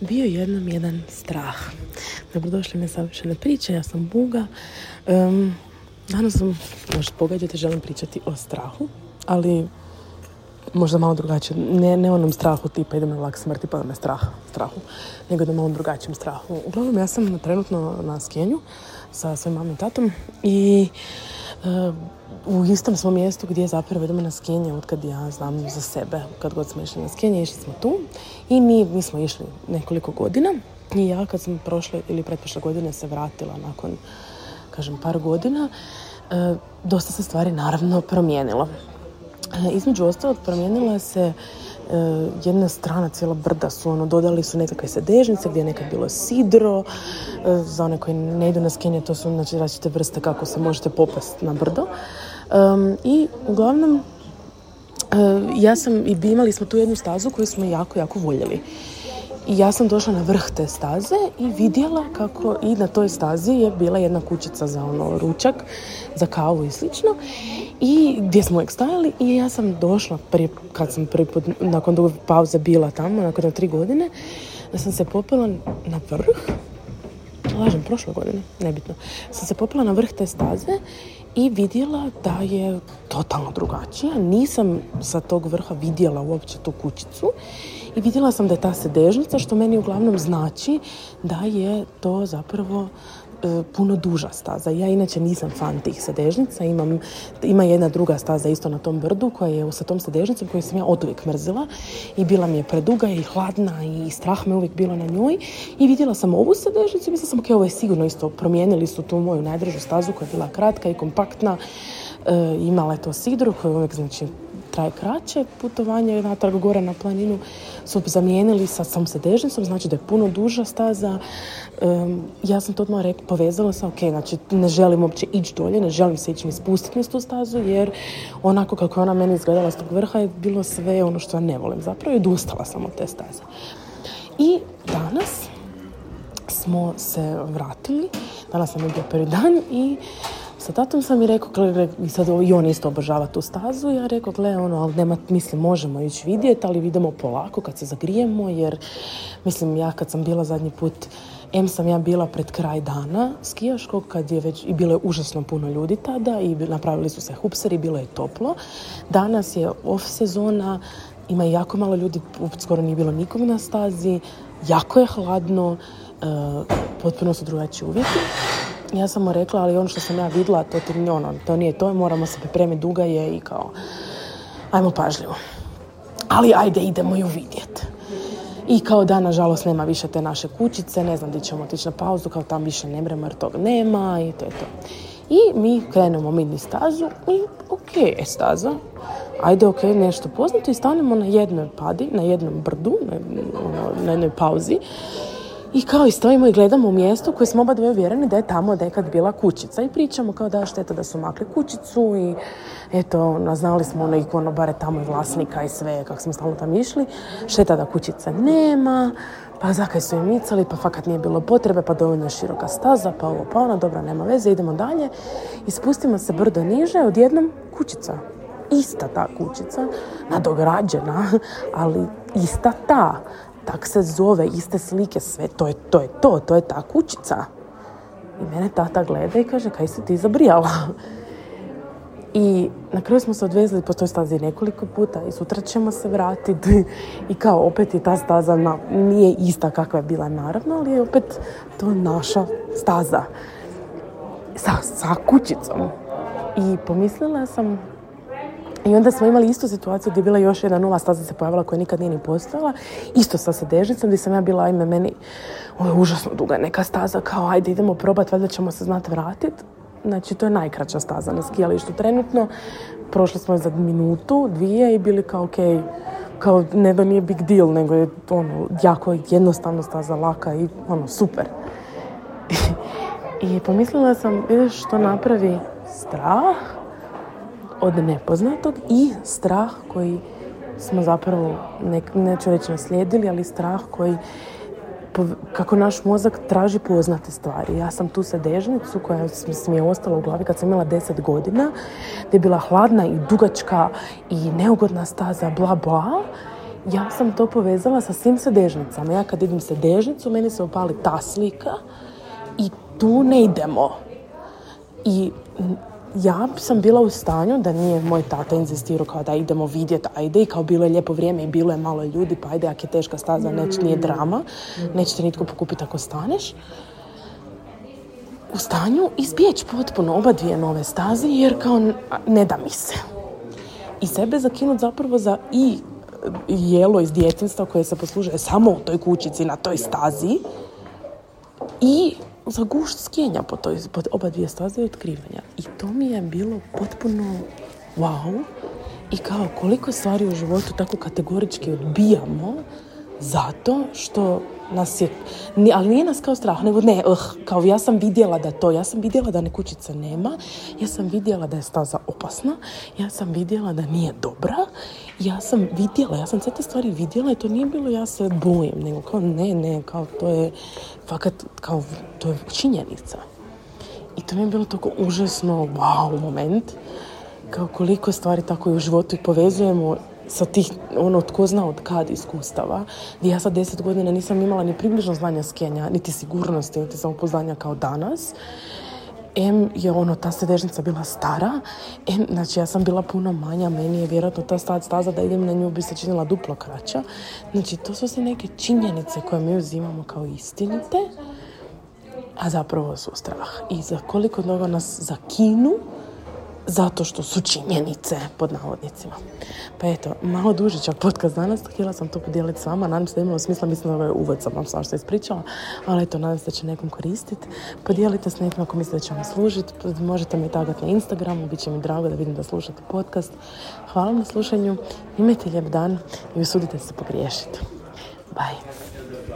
bio jednom jedan strah. Dobrodošli na savršene priče, ja sam Buga. Um, danas sam, možda pogađate, želim pričati o strahu, ali možda malo drugačije. Ne, ne onom strahu tipa idem na vlak smrti pa me strah, strahu, nego da malo drugačijem strahu. Uglavnom, ja sam trenutno na skijenju sa svojim mamom i tatom i u istom smo mjestu gdje zapravo idemo na skijenje od kad ja znam za sebe. Kad god smo išli na skijenje, išli smo tu i mi, mi smo išli nekoliko godina i ja kad sam prošle ili pretprošle godine se vratila nakon, kažem, par godina, e, dosta se stvari naravno promijenilo. E, između ostalog promijenila se jedna strana, cijela brda su, ono, dodali su nekakve sedežnice gdje je nekad bilo sidro, e, za one koji ne idu na skenje, to su znači, različite vrste kako se možete popasti na brdo. I uglavnom, ja sam, i imali smo tu jednu stazu koju smo jako, jako voljeli. I ja sam došla na vrh te staze i vidjela kako i na toj stazi je bila jedna kućica za ono ručak, za kavu i slično. I gdje smo uvijek stajali i ja sam došla prije, kad sam prvi put nakon dugo pauze bila tamo, nakon tri godine, da sam se popela na vrh, lažem, prošle godine, nebitno, sam se popela na vrh te staze i vidjela da je totalno drugačija. Nisam sa tog vrha vidjela uopće tu kućicu i vidjela sam da je ta sedežnica, što meni uglavnom znači da je to zapravo e, puno duža staza. Ja inače nisam fan tih sedežnica, imam, ima jedna druga staza isto na tom brdu koja je sa tom sedežnicom koju sam ja od uvijek mrzila i bila mi je preduga i hladna i strah me uvijek bilo na njoj i vidjela sam ovu sedežnicu i mislila sam ok, ovo je sigurno isto, promijenili su tu moju najdržu stazu koja je bila kratka i kompaktna, e, imala je to sidru koju uvijek znači traje kraće putovanje natrag gore na planinu su zamijenili sa sam sedežnicom, znači da je puno duža staza. ja sam to odmah rekla, povezala sam, ok, znači ne želim uopće ići dolje, ne želim se ići ni spustiti niz tu stazu, jer onako kako je ona meni izgledala s tog vrha je bilo sve ono što ja ne volim zapravo i odustala sam od te staze. I danas smo se vratili, danas sam je bio prvi dan i sa tatom sam i rekao, gle, i sad i on isto obožava tu stazu, ja rekao, gle, ono, ali nema, mislim, možemo ići vidjeti, ali vidimo polako kad se zagrijemo, jer, mislim, ja kad sam bila zadnji put, em sam ja bila pred kraj dana skijaškog, kad je već, i bilo je užasno puno ljudi tada, i napravili su se hupseri, bilo je toplo. Danas je off sezona, ima jako malo ljudi, skoro nije bilo nikom na stazi, jako je hladno, e, potpuno su drugačiji uvjeti. Ja sam mu rekla, ali ono što sam ja vidjela, to, ti, ono, to nije to, moramo se pripremiti, duga je i kao, ajmo pažljivo. Ali ajde, idemo ju vidjeti. I kao da, nažalost, nema više te naše kućice, ne znam di ćemo otići na pauzu, kao tam više ne mremo jer toga nema i to je to. I mi krenemo mini stazu i ok staza, ajde ok, nešto poznato i stanemo na jednoj padi, na jednom brdu, na, ono, na jednoj pauzi i kao i stojimo i gledamo u mjestu koje smo oba dvoje uvjereni da je tamo nekad bila kućica. I pričamo kao da šteta da su makli kućicu i eto, znali smo ono, ono bare tamo i vlasnika i sve, kako smo stalno tamo išli. Šteta da kućice nema, pa zakaj su je micali, pa fakat nije bilo potrebe, pa dovoljno široka staza, pa ovo, pa ona, dobra, nema veze, idemo dalje. I spustimo se brdo niže, odjednom kućica. Ista ta kućica, nadograđena, ali ista ta tak se zove, iste slike, sve, to je to, je to, to je ta kućica. I mene tata gleda i kaže, kaj si ti zabrijala? I na kraju smo se odvezli po toj stazi nekoliko puta i sutra ćemo se vratiti i kao opet i ta staza na, nije ista kakva je bila naravno, ali je opet to naša staza sa, sa kućicom. I pomislila sam i onda smo imali istu situaciju gdje je bila još jedna nova staza se pojavila koja nikad nije ni postojala. Isto sa sedežnicom gdje sam ja bila, ajme, meni ovo je užasno duga neka staza, kao ajde idemo probati, valjda ćemo se znati vratiti. Znači, to je najkraća staza na skijalištu trenutno. Prošli smo za minutu, dvije i bili kao, ok, kao ne da nije big deal, nego je ono, jako jednostavno staza, laka i ono, super. I pomislila sam, vidiš što napravi strah, od nepoznatog i strah koji smo zapravo, ne, neću reći naslijedili, ali strah koji kako naš mozak traži poznate stvari. Ja sam tu sedežnicu koja mi je ostala u glavi kad sam imala deset godina, gdje je bila hladna i dugačka i neugodna staza, bla bla. ja sam to povezala sa svim sedežnicama. Ja kad idem sedežnicu, meni se opali ta slika i tu ne idemo. I ja sam bila u stanju da nije moj tata inzistirao kao da idemo vidjeti, ajde i kao bilo je lijepo vrijeme i bilo je malo ljudi, pa ajde, ako je teška staza, neć, nije drama, nećete nitko pokupiti ako staneš. U stanju izbjeći potpuno oba dvije nove staze jer kao ne da mi se. I sebe zakinut zapravo za i jelo iz djetinstva koje se poslužuje samo u toj kućici, na toj stazi i za gušt skjenja po, toj, po oba dvije staze i otkrivanja. I to mi je bilo potpuno wow. I kao koliko stvari u životu tako kategorički odbijamo zato što nas je, ali nije nas kao strah, nego ne, uh, kao ja sam vidjela da to, ja sam vidjela da nekućica nema, ja sam vidjela da je staza opasna, ja sam vidjela da nije dobra, ja sam vidjela, ja sam sve te stvari vidjela i to nije bilo ja se bojim, nego kao ne, ne, kao to je fakat, kao to je činjenica. I to mi je bilo tako užasno wow moment, kao koliko stvari tako i u životu povezujemo sa tih, ono, tko zna od kad iskustava, gdje ja sad deset godina nisam imala ni približno znanja skenja, niti sigurnosti, niti samopoznanja kao danas. M je ono, ta sedežnica bila stara, M, znači ja sam bila puno manja, meni je vjerojatno ta stad staza da idem na nju bi se činila duplo kraća. Znači to su sve neke činjenice koje mi uzimamo kao istinite, a zapravo su strah. I za koliko toga nas zakinu, zato što su činjenice, pod navodnicima. Pa eto, malo dužićak podcast danas, htjela sam to podijeliti s vama, nadam se da imalo smisla, mislim da ovaj uvod sam vam svašta ispričala, ali eto, nadam se da će nekom koristiti. Podijelite s nekim ako mislite da će vam služiti, možete mi tagati na Instagramu, bit će mi drago da vidim da slušate podcast. Hvala na slušanju, imajte lijep dan i usudite se pogriješiti. Bye.